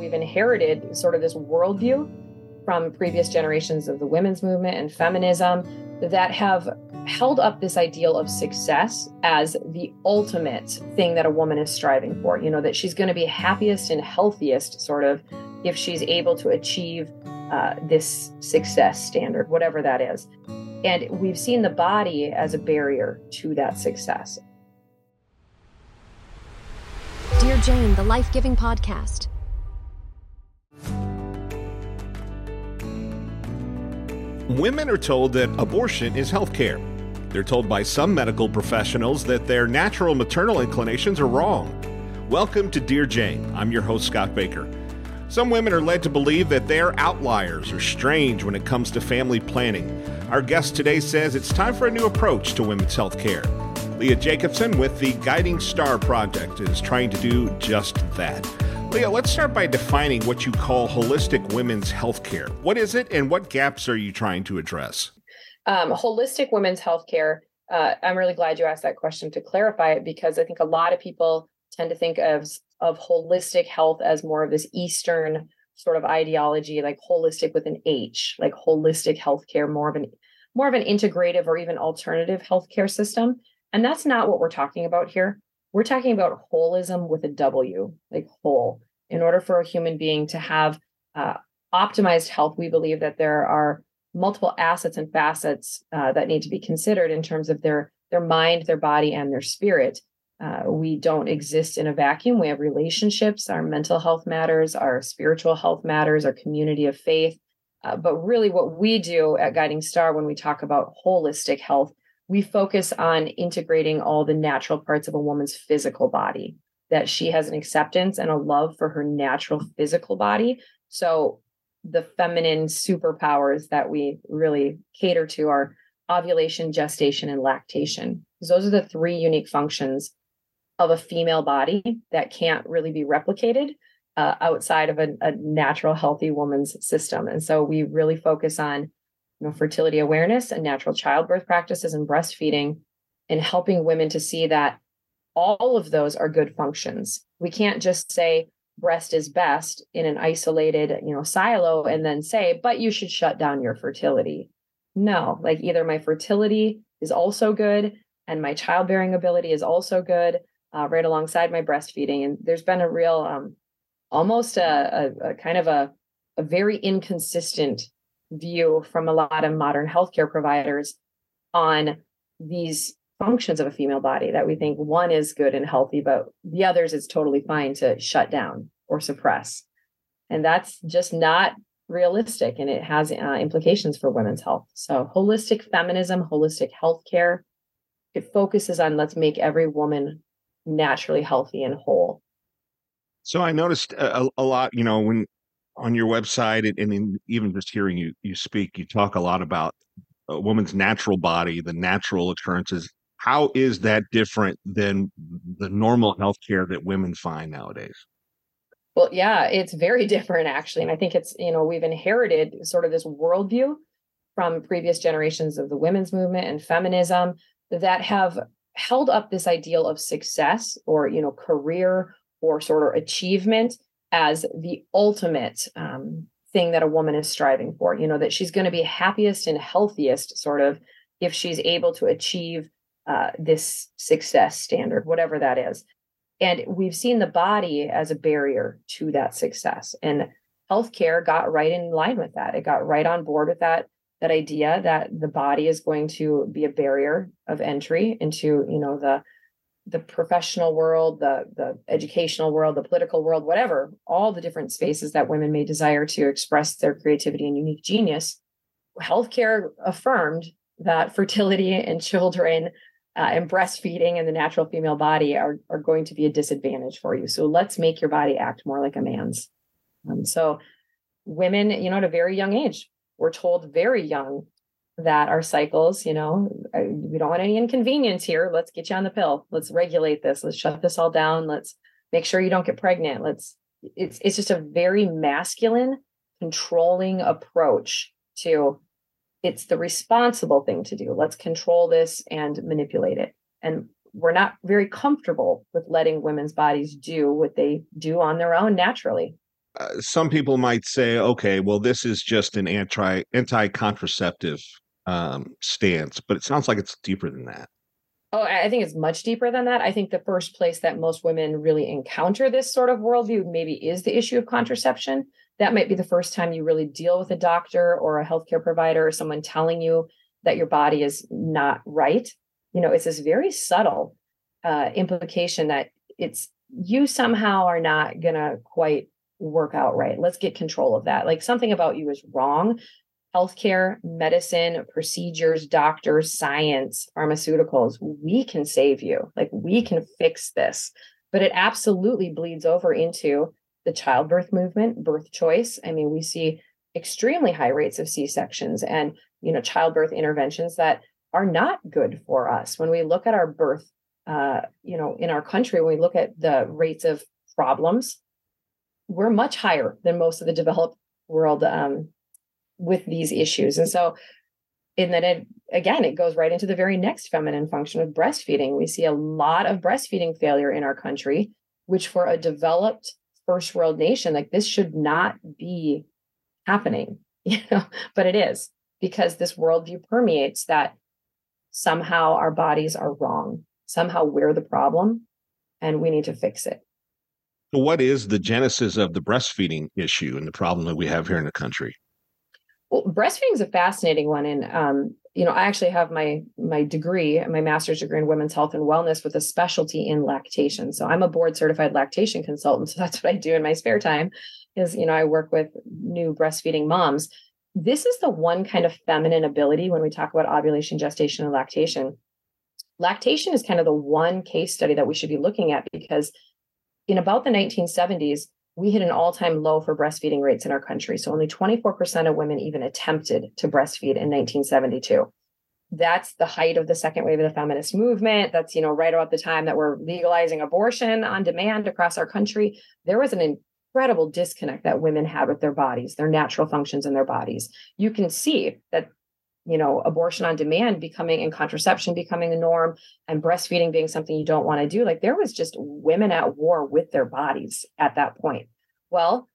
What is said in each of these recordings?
we've inherited sort of this worldview from previous generations of the women's movement and feminism that have held up this ideal of success as the ultimate thing that a woman is striving for. You know, that she's going to be happiest and healthiest, sort of, if she's able to achieve uh, this success standard, whatever that is. And we've seen the body as a barrier to that success. Dear Jane, the life giving podcast. Women are told that abortion is health care. They're told by some medical professionals that their natural maternal inclinations are wrong. Welcome to Dear Jane. I'm your host, Scott Baker. Some women are led to believe that they're outliers or strange when it comes to family planning. Our guest today says it's time for a new approach to women's health care. Leah Jacobson with the Guiding Star Project is trying to do just that. Leah, let's start by defining what you call holistic women's health care. What is it and what gaps are you trying to address? Um, holistic women's health care. Uh, I'm really glad you asked that question to clarify it because I think a lot of people tend to think of, of holistic health as more of this Eastern sort of ideology, like holistic with an H, like holistic healthcare, more of an more of an integrative or even alternative healthcare system. And that's not what we're talking about here. We're talking about wholism with a W, like whole. In order for a human being to have uh, optimized health, we believe that there are multiple assets and facets uh, that need to be considered in terms of their their mind, their body, and their spirit. Uh, we don't exist in a vacuum. We have relationships. Our mental health matters. Our spiritual health matters. Our community of faith. Uh, but really, what we do at Guiding Star when we talk about holistic health we focus on integrating all the natural parts of a woman's physical body, that she has an acceptance and a love for her natural physical body. So the feminine superpowers that we really cater to are ovulation, gestation, and lactation. Those are the three unique functions of a female body that can't really be replicated uh, outside of a, a natural, healthy woman's system. And so we really focus on you know, fertility awareness and natural childbirth practices and breastfeeding and helping women to see that all of those are good functions. We can't just say breast is best in an isolated, you know, silo and then say, but you should shut down your fertility. No, like either my fertility is also good and my childbearing ability is also good uh, right alongside my breastfeeding. And there's been a real, um, almost a, a, a kind of a, a very inconsistent view from a lot of modern healthcare providers on these functions of a female body that we think one is good and healthy, but the others is totally fine to shut down or suppress. And that's just not realistic and it has uh, implications for women's health. So, holistic feminism, holistic healthcare, it focuses on let's make every woman naturally healthy and whole. So, I noticed a, a lot, you know, when on your website and, in, even just hearing you you speak, you talk a lot about a woman's natural body, the natural occurrences. How is that different than the normal healthcare that women find nowadays? Well, yeah, it's very different actually. And I think it's, you know, we've inherited sort of this worldview from previous generations of the women's movement and feminism that have held up this ideal of success or, you know, career or sort of achievement as the ultimate um, thing that a woman is striving for you know that she's going to be happiest and healthiest sort of if she's able to achieve uh, this success standard whatever that is. And we've seen the body as a barrier to that success. And healthcare got right in line with that. It got right on board with that that idea that the body is going to be a barrier of entry into you know the the professional world, the the educational world, the political world, whatever, all the different spaces that women may desire to express their creativity and unique genius. Healthcare affirmed that fertility and children uh, and breastfeeding and the natural female body are, are going to be a disadvantage for you. So let's make your body act more like a man's. Um, so women, you know, at a very young age, we're told very young that our cycles, you know, we don't want any inconvenience here. Let's get you on the pill. Let's regulate this. Let's shut this all down. Let's make sure you don't get pregnant. Let's it's it's just a very masculine controlling approach to it's the responsible thing to do. Let's control this and manipulate it. And we're not very comfortable with letting women's bodies do what they do on their own naturally. uh, some people might say, okay, well, this is just an anti anti contraceptive um, stance, but it sounds like it's deeper than that. Oh, I think it's much deeper than that. I think the first place that most women really encounter this sort of worldview maybe is the issue of contraception. That might be the first time you really deal with a doctor or a healthcare provider or someone telling you that your body is not right. You know, it's this very subtle uh, implication that it's you somehow are not going to quite work out right. Let's get control of that. Like something about you is wrong healthcare, medicine, procedures, doctors, science, pharmaceuticals, we can save you. Like we can fix this. But it absolutely bleeds over into the childbirth movement, birth choice. I mean, we see extremely high rates of C-sections and, you know, childbirth interventions that are not good for us. When we look at our birth, uh, you know, in our country, when we look at the rates of problems, we're much higher than most of the developed world um, with these issues. And so, and then it again, it goes right into the very next feminine function of breastfeeding. We see a lot of breastfeeding failure in our country, which for a developed first world nation, like this should not be happening, you know, but it is because this worldview permeates that somehow our bodies are wrong, somehow we're the problem, and we need to fix it. So what is the genesis of the breastfeeding issue and the problem that we have here in the country? Well, breastfeeding is a fascinating one, and um, you know, I actually have my my degree, my master's degree in women's health and wellness, with a specialty in lactation. So I'm a board certified lactation consultant. So that's what I do in my spare time. Is you know, I work with new breastfeeding moms. This is the one kind of feminine ability when we talk about ovulation, gestation, and lactation. Lactation is kind of the one case study that we should be looking at because in about the 1970s, we hit an all-time low for breastfeeding rates in our country. So only 24% of women even attempted to breastfeed in 1972. That's the height of the second wave of the feminist movement. That's, you know, right about the time that we're legalizing abortion on demand across our country. There was an incredible disconnect that women had with their bodies, their natural functions in their bodies. You can see that you know abortion on demand becoming and contraception becoming the norm and breastfeeding being something you don't want to do like there was just women at war with their bodies at that point. Well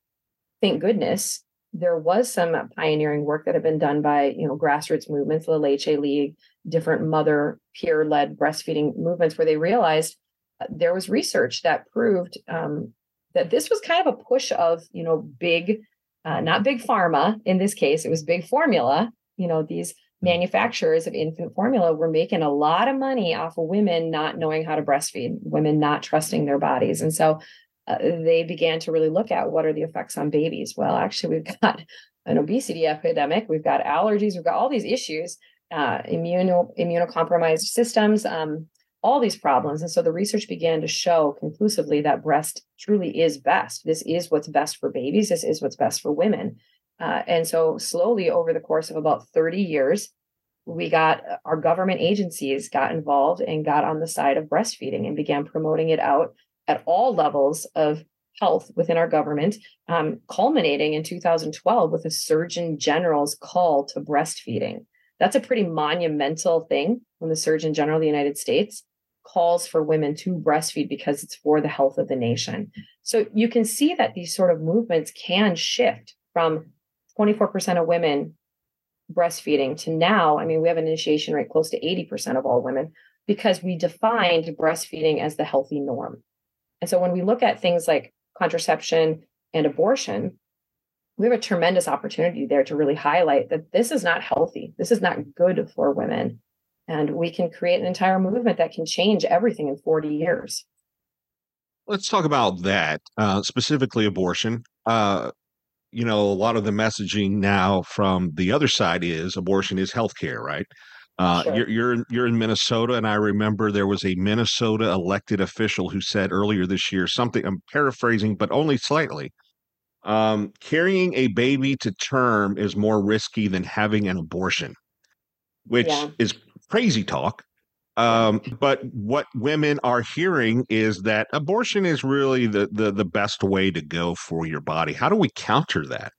thank goodness there was some pioneering work that had been done by you know grassroots movements La Leche League different mother peer led breastfeeding movements where they realized uh, there was research that proved um, that this was kind of a push of you know big uh, not big pharma in this case it was big formula you know these manufacturers of infant formula were making a lot of money off of women not knowing how to breastfeed women not trusting their bodies. And so uh, they began to really look at what are the effects on babies. Well actually we've got an obesity epidemic we've got allergies we've got all these issues uh, immuno immunocompromised systems um, all these problems. And so the research began to show conclusively that breast truly is best. This is what's best for babies. This is what's best for women uh, and so, slowly over the course of about 30 years, we got uh, our government agencies got involved and got on the side of breastfeeding and began promoting it out at all levels of health within our government, um, culminating in 2012 with a Surgeon General's call to breastfeeding. That's a pretty monumental thing when the Surgeon General of the United States calls for women to breastfeed because it's for the health of the nation. So you can see that these sort of movements can shift from 24% of women breastfeeding to now, I mean, we have an initiation rate close to 80% of all women because we defined breastfeeding as the healthy norm. And so when we look at things like contraception and abortion, we have a tremendous opportunity there to really highlight that this is not healthy. This is not good for women. And we can create an entire movement that can change everything in 40 years. Let's talk about that, uh, specifically abortion. Uh, you know, a lot of the messaging now from the other side is abortion is healthcare, right? Uh, sure. you're, you're you're in Minnesota, and I remember there was a Minnesota elected official who said earlier this year something. I'm paraphrasing, but only slightly. Um, carrying a baby to term is more risky than having an abortion, which yeah. is crazy talk. Um, but what women are hearing is that abortion is really the, the the best way to go for your body. How do we counter that?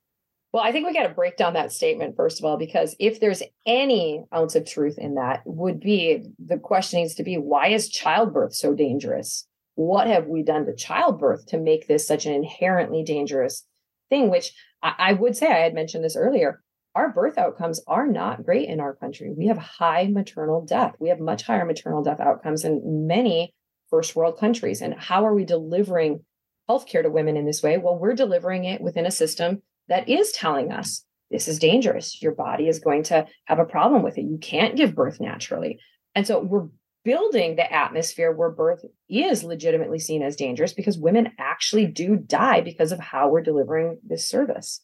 Well, I think we got to break down that statement first of all, because if there's any ounce of truth in that, would be the question needs to be why is childbirth so dangerous? What have we done to childbirth to make this such an inherently dangerous thing, which I, I would say I had mentioned this earlier. Our birth outcomes are not great in our country. We have high maternal death. We have much higher maternal death outcomes in many first world countries. And how are we delivering healthcare to women in this way? Well, we're delivering it within a system that is telling us this is dangerous. Your body is going to have a problem with it. You can't give birth naturally. And so we're building the atmosphere where birth is legitimately seen as dangerous because women actually do die because of how we're delivering this service.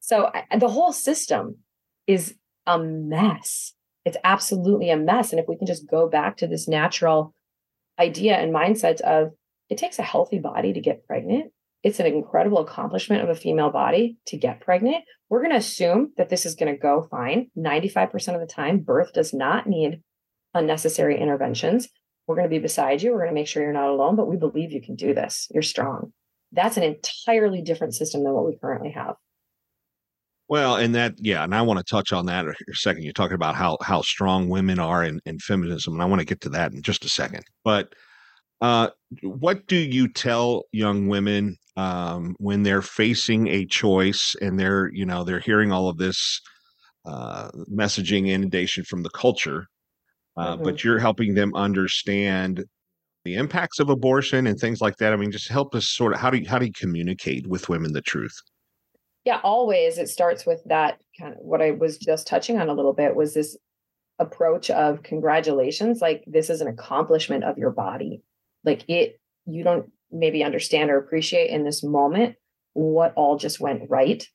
So the whole system is a mess. It's absolutely a mess. And if we can just go back to this natural idea and mindset of it takes a healthy body to get pregnant, it's an incredible accomplishment of a female body to get pregnant. We're going to assume that this is going to go fine. 95% of the time, birth does not need unnecessary interventions. We're going to be beside you. We're going to make sure you're not alone, but we believe you can do this. You're strong. That's an entirely different system than what we currently have. Well, and that, yeah, and I want to touch on that in a second. You're talking about how how strong women are in, in feminism, and I want to get to that in just a second. But uh, what do you tell young women um, when they're facing a choice and they're, you know, they're hearing all of this uh, messaging inundation from the culture, uh, mm-hmm. but you're helping them understand the impacts of abortion and things like that. I mean, just help us sort of how do you, how do you communicate with women the truth? Yeah, always it starts with that kind of what I was just touching on a little bit was this approach of congratulations, like this is an accomplishment of your body. Like it, you don't maybe understand or appreciate in this moment what all just went right.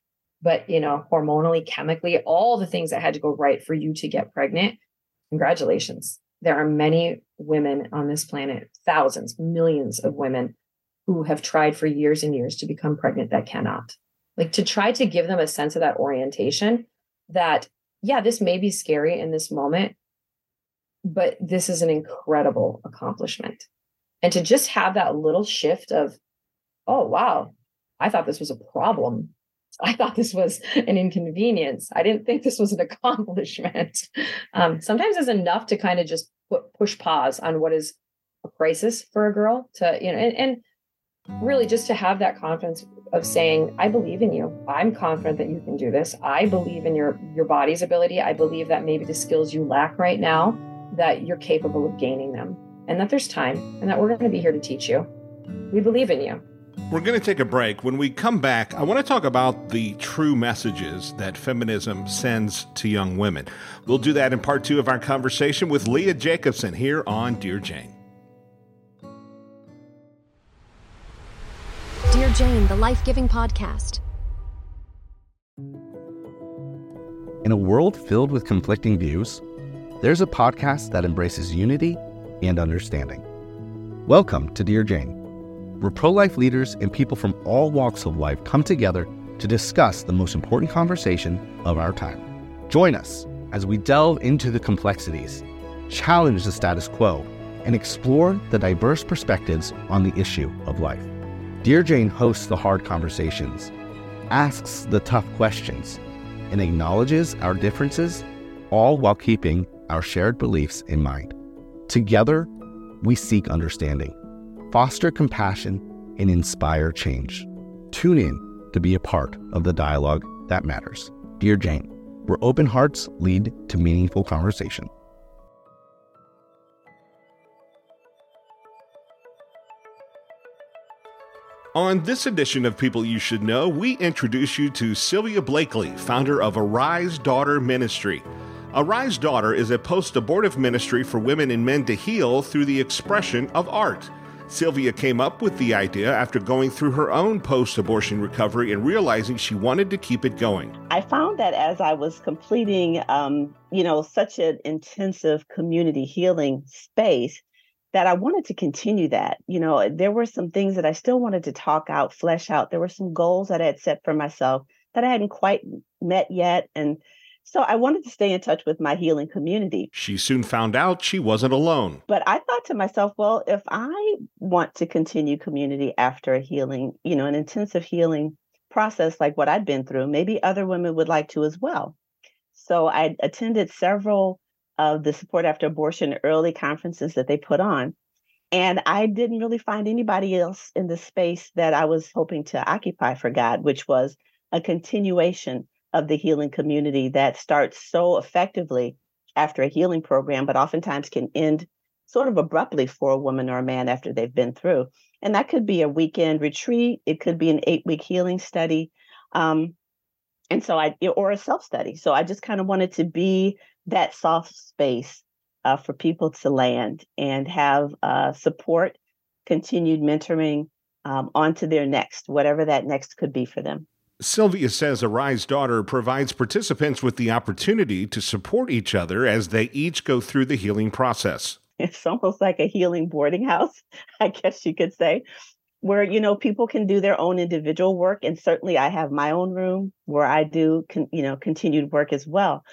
But, you know, hormonally, chemically, all the things that had to go right for you to get pregnant congratulations. There are many women on this planet, thousands, millions of women who have tried for years and years to become pregnant that cannot. Like to try to give them a sense of that orientation that, yeah, this may be scary in this moment, but this is an incredible accomplishment. And to just have that little shift of, oh, wow, I thought this was a problem. I thought this was an inconvenience. I didn't think this was an accomplishment. Um, sometimes it's enough to kind of just put, push pause on what is a crisis for a girl to, you know, and, and really just to have that confidence of saying, I believe in you. I'm confident that you can do this. I believe in your your body's ability. I believe that maybe the skills you lack right now, that you're capable of gaining them and that there's time and that we're going to be here to teach you. We believe in you. We're going to take a break. When we come back, I want to talk about the true messages that feminism sends to young women. We'll do that in part two of our conversation with Leah Jacobson here on Dear Jane. Jane, the life giving podcast. In a world filled with conflicting views, there's a podcast that embraces unity and understanding. Welcome to Dear Jane where pro life leaders and people from all walks of life come together to discuss the most important conversation of our time. Join us as we delve into the complexities, challenge the status quo, and explore the diverse perspectives on the issue of life. Dear Jane hosts the hard conversations, asks the tough questions, and acknowledges our differences, all while keeping our shared beliefs in mind. Together, we seek understanding foster compassion, and inspire change. Tune in to be a part of the dialogue that matters. Dear Jane, where open hearts lead to meaningful conversation. On this edition of People You Should Know, we introduce you to Sylvia Blakely, founder of Arise Daughter Ministry. Arise Daughter is a post abortive ministry for women and men to heal through the expression of art. Sylvia came up with the idea after going through her own post abortion recovery and realizing she wanted to keep it going. I found that as I was completing, um, you know, such an intensive community healing space, that I wanted to continue that. You know, there were some things that I still wanted to talk out, flesh out. There were some goals that I had set for myself that I hadn't quite met yet. And so I wanted to stay in touch with my healing community. She soon found out she wasn't alone. But I thought to myself, well, if I want to continue community after a healing, you know, an intensive healing process like what I'd been through, maybe other women would like to as well. So I attended several of the support after abortion early conferences that they put on. And I didn't really find anybody else in the space that I was hoping to occupy for God, which was a continuation of the healing community that starts so effectively after a healing program, but oftentimes can end sort of abruptly for a woman or a man after they've been through. And that could be a weekend retreat, it could be an eight week healing study. Um, and so I, or a self study. So I just kind of wanted to be that soft space uh, for people to land and have uh, support, continued mentoring um, onto their next, whatever that next could be for them. Sylvia says Arise Daughter provides participants with the opportunity to support each other as they each go through the healing process. It's almost like a healing boarding house, I guess you could say, where you know people can do their own individual work and certainly I have my own room where I do con- you know continued work as well.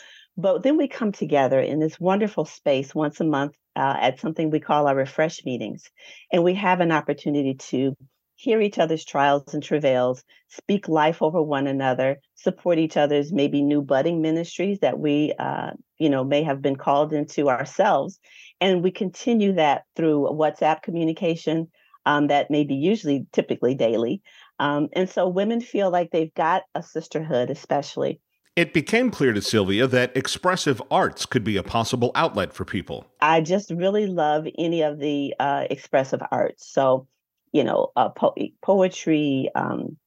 But then we come together in this wonderful space once a month uh, at something we call our refresh meetings. And we have an opportunity to hear each other's trials and travails, speak life over one another, support each other's maybe new budding ministries that we, uh, you know, may have been called into ourselves. And we continue that through WhatsApp communication um, that may be usually typically daily. Um, and so women feel like they've got a sisterhood, especially. It became clear to Sylvia that expressive arts could be a possible outlet for people. I just really love any of the uh, expressive arts. So you know, uh, po- poetry, um,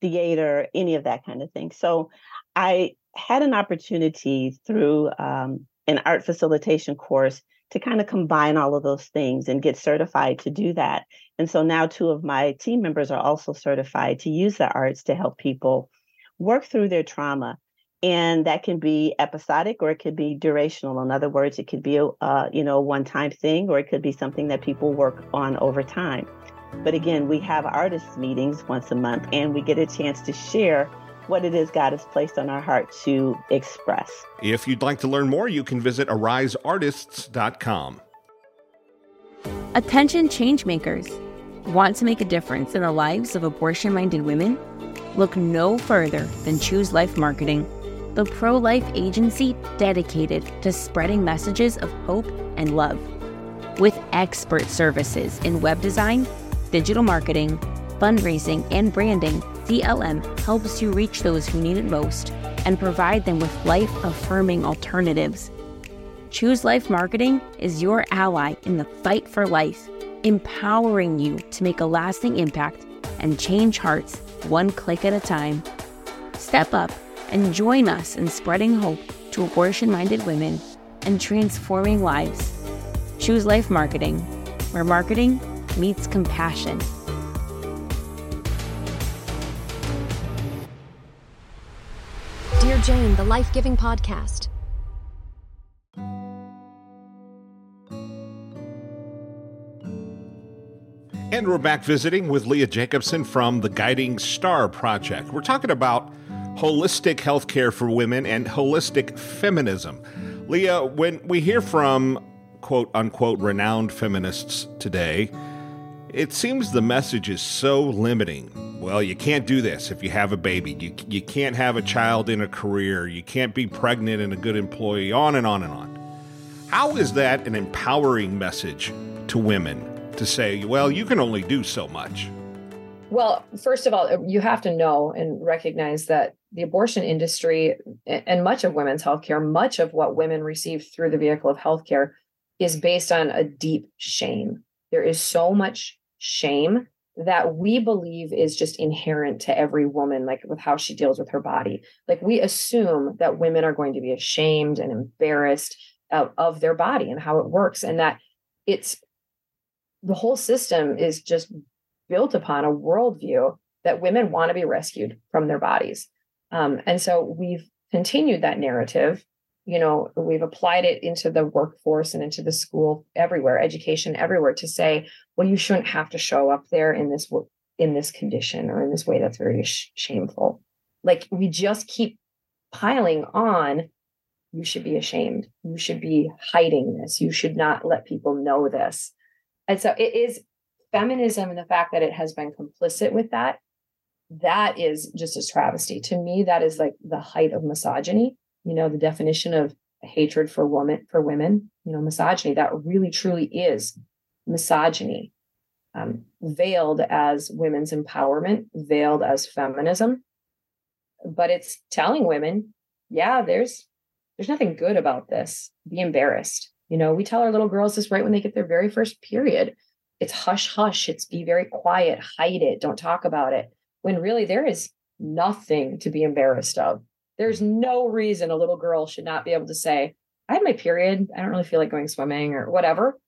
theater, any of that kind of thing. So I had an opportunity through um, an art facilitation course to kind of combine all of those things and get certified to do that. And so now two of my team members are also certified to use the arts to help people work through their trauma. And that can be episodic or it could be durational. In other words, it could be a uh, you know one-time thing or it could be something that people work on over time. But again, we have artists meetings once a month and we get a chance to share what it is God has placed on our heart to express. If you'd like to learn more, you can visit ariseartists.com. Attention changemakers. Want to make a difference in the lives of abortion minded women? Look no further than Choose Life Marketing, the pro life agency dedicated to spreading messages of hope and love. With expert services in web design, digital marketing, fundraising, and branding, CLM helps you reach those who need it most and provide them with life affirming alternatives. Choose Life Marketing is your ally in the fight for life, empowering you to make a lasting impact and change hearts one click at a time. Step up and join us in spreading hope to abortion minded women and transforming lives. Choose Life Marketing, where marketing meets compassion. Dear Jane, the life giving podcast. And we're back visiting with Leah Jacobson from the Guiding Star Project. We're talking about holistic healthcare for women and holistic feminism. Leah, when we hear from quote unquote renowned feminists today, it seems the message is so limiting. Well, you can't do this if you have a baby. You, you can't have a child in a career. You can't be pregnant and a good employee, on and on and on. How is that an empowering message to women to say, well, you can only do so much? Well, first of all, you have to know and recognize that the abortion industry and much of women's healthcare, much of what women receive through the vehicle of healthcare is based on a deep shame. There is so much shame that we believe is just inherent to every woman, like with how she deals with her body. Like we assume that women are going to be ashamed and embarrassed of, of their body and how it works, and that it's the whole system is just built upon a worldview that women want to be rescued from their bodies. Um, and so we've continued that narrative. You know we've applied it into the workforce and into the school everywhere education everywhere to say well you shouldn't have to show up there in this in this condition or in this way that's very sh- shameful. Like we just keep piling on you should be ashamed. You should be hiding this. You should not let people know this. And so it is feminism and the fact that it has been complicit with that that is just a travesty to me that is like the height of misogyny you know the definition of hatred for woman for women you know misogyny that really truly is misogyny, um, veiled as women's empowerment, veiled as feminism. But it's telling women, yeah, there's there's nothing good about this. Be embarrassed. You know, we tell our little girls this right when they get their very first period. It's hush hush. It's be very quiet, hide it, don't talk about it. When really there is nothing to be embarrassed of. There's mm-hmm. no reason a little girl should not be able to say, I had my period. I don't really feel like going swimming or whatever.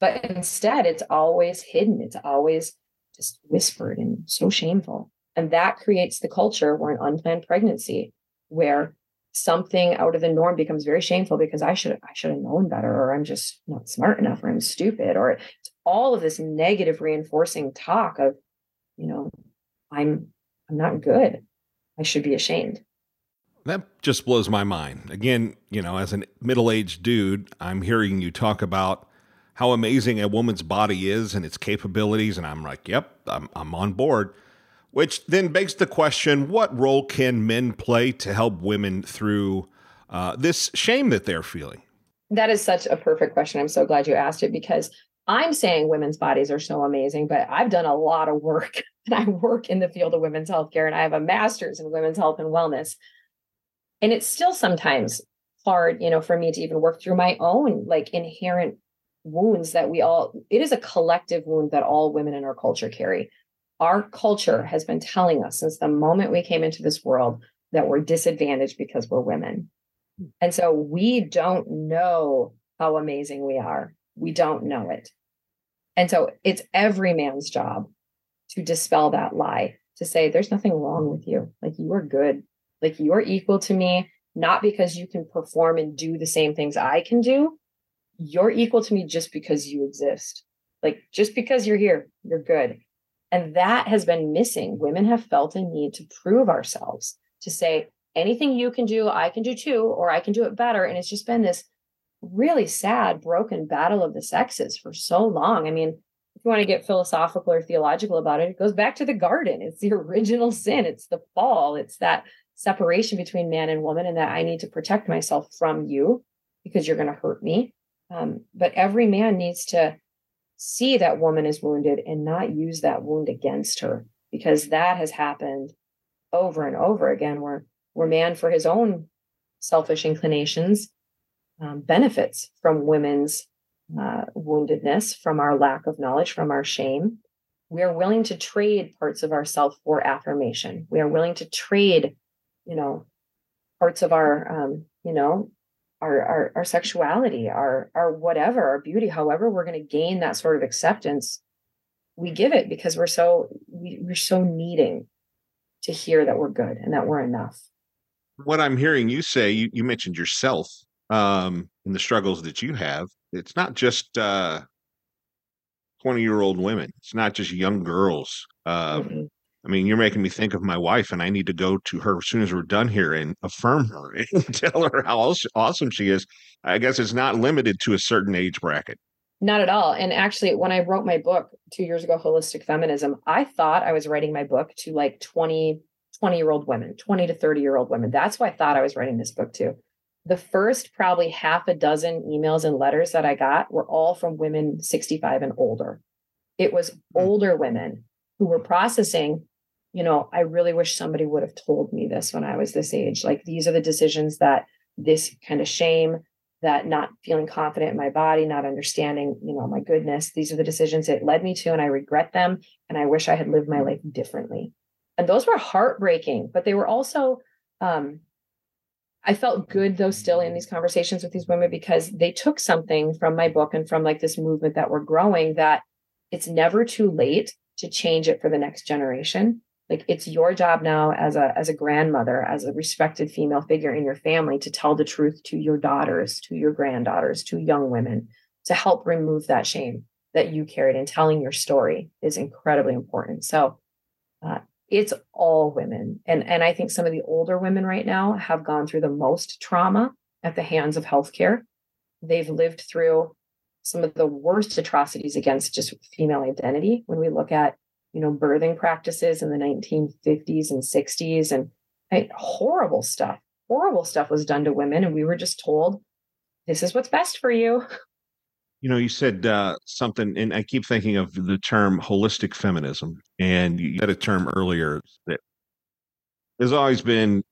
But instead, it's always hidden. It's always just whispered and so shameful. And that creates the culture where an unplanned pregnancy, where something out of the norm becomes very shameful because I should I should have known better, or I'm just not smart enough, or I'm stupid, or it's all of this negative reinforcing talk of, you know, I'm I'm not good. I should be ashamed. That just blows my mind. Again, you know, as a middle aged dude, I'm hearing you talk about how amazing a woman's body is and its capabilities. And I'm like, yep, I'm, I'm on board. Which then begs the question what role can men play to help women through uh, this shame that they're feeling? That is such a perfect question. I'm so glad you asked it because I'm saying women's bodies are so amazing, but I've done a lot of work and I work in the field of women's healthcare and I have a master's in women's health and wellness. And it's still sometimes hard, you know, for me to even work through my own like inherent wounds that we all it is a collective wound that all women in our culture carry. Our culture has been telling us since the moment we came into this world that we're disadvantaged because we're women. And so we don't know how amazing we are we don't know it and so it's every man's job to dispel that lie to say there's nothing wrong with you like you are good like you're equal to me not because you can perform and do the same things i can do you're equal to me just because you exist. Like just because you're here, you're good. And that has been missing. Women have felt a need to prove ourselves, to say, anything you can do, I can do too, or I can do it better. And it's just been this really sad, broken battle of the sexes for so long. I mean, if you want to get philosophical or theological about it, it goes back to the garden. It's the original sin, it's the fall, it's that separation between man and woman, and that I need to protect myself from you because you're going to hurt me. Um, but every man needs to see that woman is wounded and not use that wound against her because that has happened over and over again where where man for his own selfish inclinations um, benefits from women's uh, woundedness from our lack of knowledge from our shame. We are willing to trade parts of ourself for affirmation. We are willing to trade you know parts of our um, you know our, our, our sexuality, our, our whatever, our beauty, however we're going to gain that sort of acceptance, we give it because we're so we, we're so needing to hear that we're good and that we're enough. What I'm hearing you say, you, you mentioned yourself um, and the struggles that you have. It's not just uh, 20 year old women. It's not just young girls. Uh, mm-hmm. I mean, you're making me think of my wife, and I need to go to her as soon as we're done here and affirm her and tell her how awesome she is. I guess it's not limited to a certain age bracket. Not at all. And actually, when I wrote my book two years ago, Wholistic Feminism, I thought I was writing my book to like 20, 20 year old women, 20 to 30 year old women. That's why I thought I was writing this book to. The first probably half a dozen emails and letters that I got were all from women 65 and older. It was hmm. older women who were processing you know, I really wish somebody would have told me this when I was this age. Like, these are the decisions that this kind of shame, that not feeling confident in my body, not understanding, you know, my goodness, these are the decisions it led me to, and I regret them. And I wish I had lived my life differently. And those were heartbreaking, but they were also, um, I felt good though still in these conversations with these women because they took something from my book and from like this movement that we're growing that it's never too late to change it for the next generation. Like it's your job now as a as a grandmother as a respected female figure in your family to tell the truth to your daughters to your granddaughters to young women to help remove that shame that you carried. And telling your story is incredibly important. So uh, it's all women and and i think some of the older women right now have gone through the most trauma at the hands of healthcare they've lived through some of the worst atrocities against just female identity when we look at you know, birthing practices in the 1950s and 60s and horrible stuff. Horrible stuff was done to women. And we were just told, this is what's best for you. You know, you said uh, something, and I keep thinking of the term holistic feminism. And you had a term earlier that has always been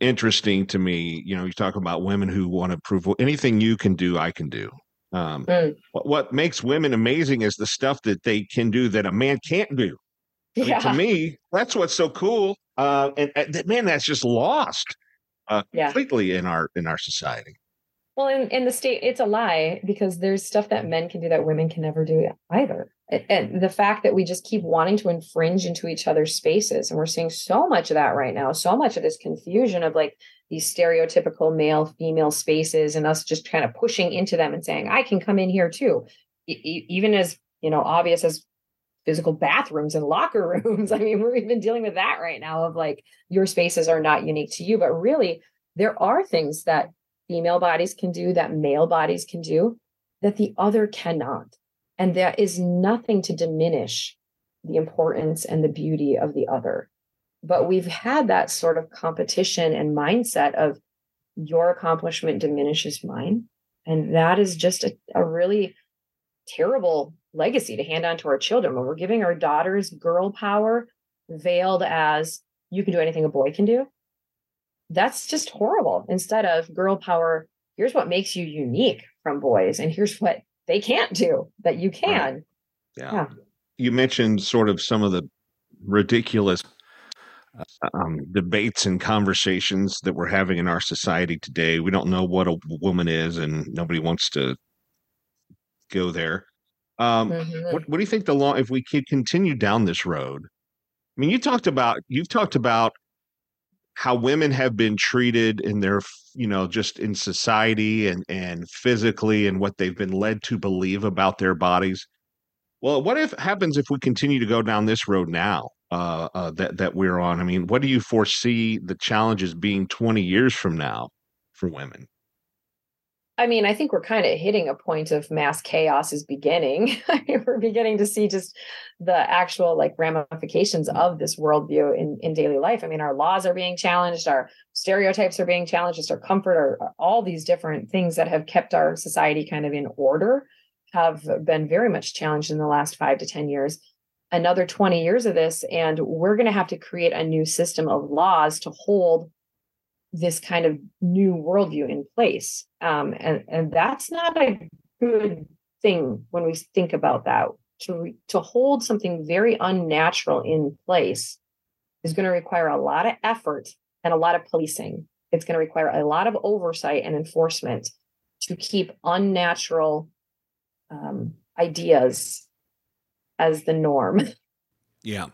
interesting to me. You know, you talk about women who want to prove anything you can do, I can do. Um, mm. what, what, makes women amazing is the stuff that they can do that a man can't do. I yeah. mean, to me, that's what's so cool. Uh, and, and man, that's just lost uh, yeah. completely in our in our society. Well, in, in the state, it's a lie because there's stuff that men can do that women can never do either. And the fact that we just keep wanting to infringe into each other's spaces. And we're seeing so much of that right now, so much of this confusion of like these stereotypical male female spaces and us just kind of pushing into them and saying, I can come in here too. Even as, you know, obvious as physical bathrooms and locker rooms. I mean, we're even dealing with that right now of like your spaces are not unique to you, but really there are things that female bodies can do that male bodies can do that the other cannot. And there is nothing to diminish the importance and the beauty of the other. But we've had that sort of competition and mindset of your accomplishment diminishes mine. And that is just a, a really terrible legacy to hand on to our children when we're giving our daughters girl power veiled as you can do anything a boy can do that's just horrible instead of girl power here's what makes you unique from boys and here's what they can't do that you can right. yeah. yeah. you mentioned sort of some of the ridiculous uh, um, debates and conversations that we're having in our society today we don't know what a woman is and nobody wants to go there um, mm-hmm. what, what do you think the law if we could continue down this road i mean you talked about you've talked about how women have been treated in their you know just in society and and physically and what they've been led to believe about their bodies. Well what if happens if we continue to go down this road now uh, uh, that that we're on? I mean what do you foresee the challenges being 20 years from now for women I mean, I think we're kind of hitting a point of mass chaos is beginning. we're beginning to see just the actual like ramifications of this worldview in, in daily life. I mean, our laws are being challenged, our stereotypes are being challenged, just our comfort, or all these different things that have kept our society kind of in order have been very much challenged in the last five to 10 years. Another 20 years of this, and we're going to have to create a new system of laws to hold this kind of new worldview in place. Um, and, and that's not a good thing when we think about that. To, to hold something very unnatural in place is going to require a lot of effort and a lot of policing. It's going to require a lot of oversight and enforcement to keep unnatural um, ideas as the norm. Yeah.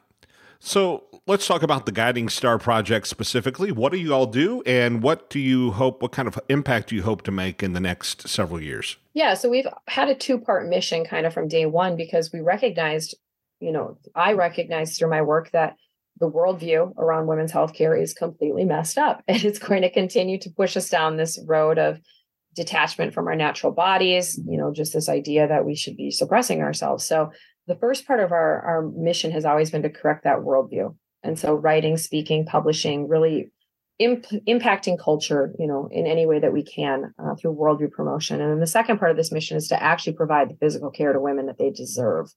So let's talk about the Guiding Star Project specifically. What do you all do, and what do you hope? What kind of impact do you hope to make in the next several years? Yeah, so we've had a two-part mission kind of from day one because we recognized, you know, I recognized through my work that the worldview around women's healthcare is completely messed up, and it's going to continue to push us down this road of detachment from our natural bodies. You know, just this idea that we should be suppressing ourselves. So the first part of our, our mission has always been to correct that worldview. And so writing, speaking, publishing, really imp- impacting culture, you know, in any way that we can uh, through worldview promotion. And then the second part of this mission is to actually provide the physical care to women that they deserve.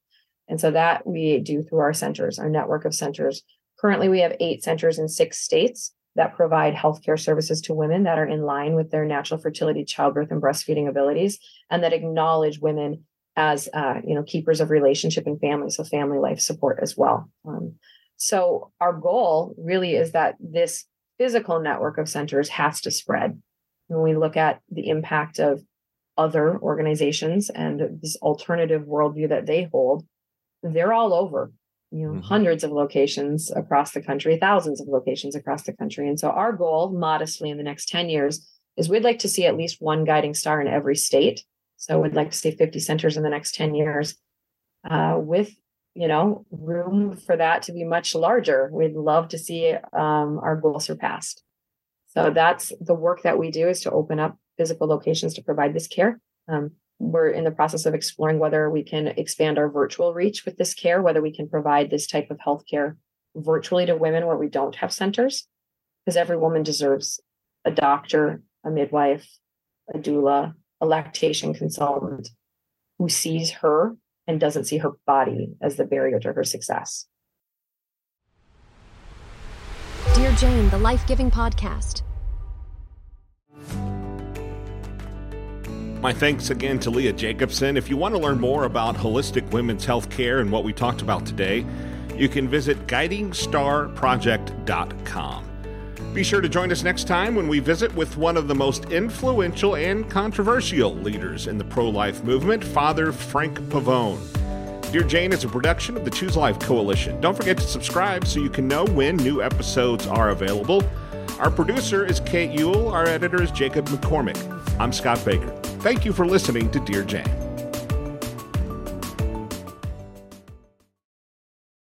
And so that we do through our centers, our network of centers. Currently, we have eight centers in six states that provide healthcare services to women that are in line with their natural fertility, childbirth, and breastfeeding abilities, and that acknowledge women as uh, you know keepers of relationship and family so family life support as well. Um, so our goal really is that this physical network of centers has to spread. When we look at the impact of other organizations and this alternative worldview that they hold they're all over. You know mm-hmm. hundreds of locations across the country thousands of locations across the country. And so our goal modestly in the next 10 years is we'd like to see at least one guiding star in every state so we'd like to see 50 centers in the next 10 years uh, with, you know, room for that to be much larger. We'd love to see um, our goal surpassed. So that's the work that we do is to open up physical locations to provide this care. Um, we're in the process of exploring whether we can expand our virtual reach with this care, whether we can provide this type of healthcare virtually to women where we don't have centers, because every woman deserves a doctor, a midwife, a doula, a lactation consultant, who sees her and doesn't see her body as the barrier to her success. Dear Jane, the life giving podcast. My thanks again to Leah Jacobson. If you want to learn more about holistic women's health care and what we talked about today, you can visit guidingstarproject.com. Be sure to join us next time when we visit with one of the most influential and controversial leaders in the pro life movement, Father Frank Pavone. Dear Jane is a production of the Choose Life Coalition. Don't forget to subscribe so you can know when new episodes are available. Our producer is Kate Yule, Our editor is Jacob McCormick. I'm Scott Baker. Thank you for listening to Dear Jane.